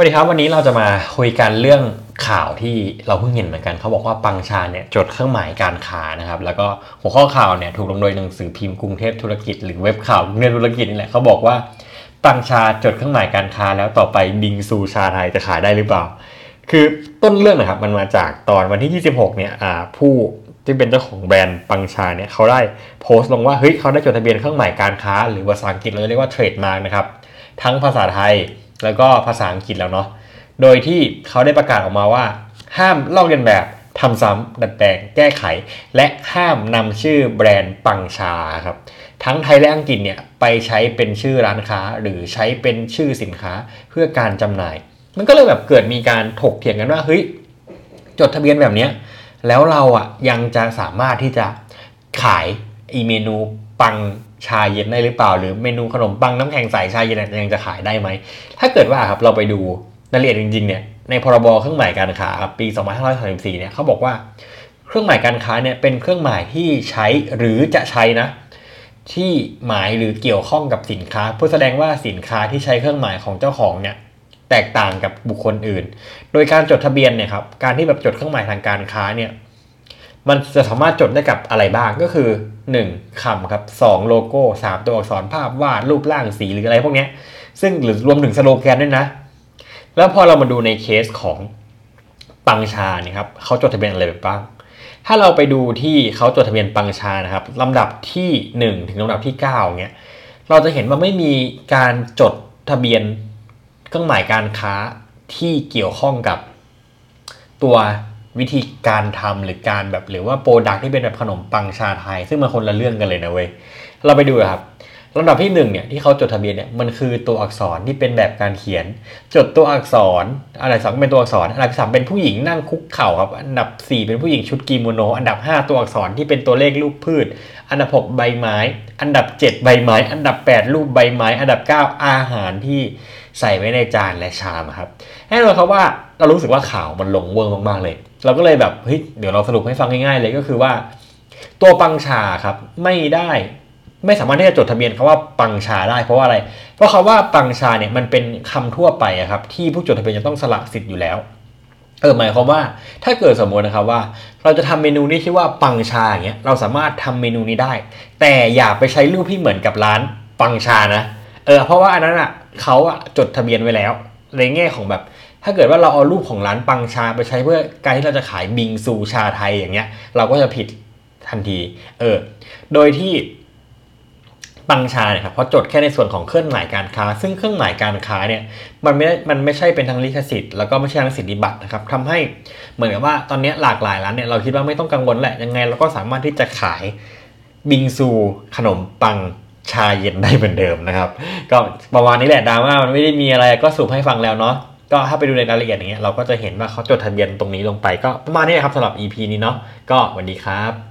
วัสดีครับวันนี้เราจะมาคุยกันเรื่องข่าวที่เราเพิ่งเห็นเหมือนกันเขาบอกว่าปังชาเนี่ยจดเครื่องหมายการค้านะครับแล้วก็หัวข้อข่าวเนี่ยถูกลงโดยหนังสือพิมพ์กรุงเทพธุรกิจหรือเว็บข่าวกรุงเทพธุรกิจนี่แหละเขาบอกว่าปังชาจดเครื่องหมายการค้า แล้วต่อไปบิงซูชาไทยจะขายได้หรือเปล่า คือต้นเรื่องนะครับมันมาจากตอนวันที่ 26เนี่ยผู้ที่เป็นเจ้าของแบรนด์ปังชาเนี่ยเขาได้โพสต์ลงว่าเฮ้ยเขาได้จดทะเบียนเครื่องหมายการค้า หรือภาษาอังกฤษเราเรียกว่าเทรดมาร์กนะครับทั้งภาษาไทย แล้วก็ภาษาอังกฤษแล้วเนาะ โดยที่เขาได้ประกาศออกมาว่า ห้ามลอกเลียนแบบทำซ้ำดัดแปลงแก้ไข และห้ามนำชื่อแบรนด์ปังชาครับทั้งไทยและอังกฤษเนี่ยไปใช้เป็นชื่อร้านค้า หรือใช้เป็นชื่อสินค้าเพื่อการจำหน่าย มันก็เลยแบบเกิดมีการถกเถียงกันว่าเฮ้ยจดทะเบียนแบบเนี้ยแล้วเราอะยังจะสามารถที่จะขายอีเมนู ปังชาเย็นได้หรือเปล่า หรือเมนูขนมปังน้ำแข็งใสชาเย็นยังจะขายได้ไหม ถ้าเกิดว่าครับเราไปดูรายละเอียดจริงๆเนี่ยในพรบเครื่องหมายการค้าครับปี 2534เนี่ยเขาบอกว่าเครื่องหมายการค้าเนี่ยเป็นเครื่องหมายที่ใช้หรือจะใช้นะที่หมายหรือเกี่ยวข้องกับสินค้า เพื่อแสดงว่าสินค้าที่ใช้เครื่องหมายของเจ้าของเนี่ยแตกต่างกับบุคคลอื่น โดยการจดทะเบียนเนี่ยครับการที่แบบจดเครื่องหมายทางการค้าเนี่ย มันจะสามารถจดได้กับอะไรบ้างก็คือ 1. คำครับ 2. โลโก้ 3. ตัวอักษรภาพวาดรูปร่างสีหรืออะไรพวกนี้ซึ่งหรือรวมถึงสโลแกนด้วยนะ แล้วพอเรามาดูในเคสของปังชาเนี่ยครับเขาจดทะเบียนอะไรบ้าง ถ้าเราไปดูที่เขาจดทะเบียนปังชานะครับลำดับที่ 1 ถึงลำดับที่9เนี่ยเราจะเห็นว่าไม่มีการจดทะเบียนเครื่องหมายการค้าที่เกี่ยวข้องกับตัว วิธีการทำหรือการแบบหรือว่าโปรดักที่เป็นแบบขนมปังชาไทย ซึ่งมันคนละเรื่องกันเลยนะเว้ยเราไปดูครับ ลำดับที่1เนี่ยที่เขาจดทะเบียนเนี่ยมันคือตัวอักษรที่เป็นแบบการเขียน จดตัวอักษรอันดับสองเป็นตัวอักษรอันดับสามเป็นผู้หญิงนั่งคุกเข่าครับอันดับ 4 เป็นผู้หญิงชุดกิโมโน อันดับ 5 ตัวอักษรที่เป็นตัวเลขรูปพืช อันดับ 6 ใบไม้ อันดับ 7 ใบไม้ อันดับ 8 รูปใบไม้ อันดับ 9 อาหารที่ใส่ไว้ในจานและชามครับแน่นอนครับว่าเรารู้สึกว่าข่าวมันลงเวอร์มากๆเลย เราก็เลยแบบเฮ้ยเดี๋ยวเราสรุปให้ฟังง่ายๆเลยก็คือว่า ตัวปังชาครับไม่ได้ ไม่สามารถที่จะจดทะเบียนคาว่าปังชาได้เพราะว่าอะไร เพราะคาว่าปังชาเนี่ยมันเป็นคำทั่วไปอะครับที่ผู้จดทะเบียนจะต้องสละสิทธิ์อยู่แล้วเออหมายความว่าถ้าเกิดสมมตินะครับว่า เราจะทำเมนูนี้ที่ว่าปังชาอย่างเงี้ยเราสามารถทำเมนูนี้ได้ แต่อย่าไปใช้รูปที่เหมือนกับร้านปังชานะเออเพราะว่าอันนั้นอะเขาอะจดทะเบียนไว้แล้ว ในแง่ของแบบ ถ้าเกิดว่าเราเอารูปของร้านปังชาไปใช้เพื่อการที่เราจะขายบิงซูชาไทยอย่างเงี้ย เราก็จะผิดทันทีเออโดยที่ ปังชาเนี่ยครับเพราะจดแค่ในส่วนของเครื่องหมายการค้า ซึ่งเครื่องหมายการค้าเนี่ยมันไม่มันไม่ใช่เป็นทั้งลิขสิทธิ์แล้วก็ไม่ใช่ทั้งสิทธิบัตรนะครับทำให้เหมือนกับว่าตอนนี้หลากหลายร้านเนี่ยเราคิดว่าไม่ต้องกังวลแหละยังไงเราก็สามารถที่จะขายบิงซูขนมปังชาเย็นได้เหมือนเดิมนะครับ ก็ประมาณนี้แหละดราม่ามันไม่ได้มีอะไรก็สรุปให้ฟังแล้วเนาะก็ถ้าไปดูในรายละเอียดอย่างเงี้ยเราก็จะเห็นว่าเขาจดทะเบียนตรงนี้ลงไปก็ประมาณนี้ครับสำหรับ EP นี้เนาะก็สวัสดีครับ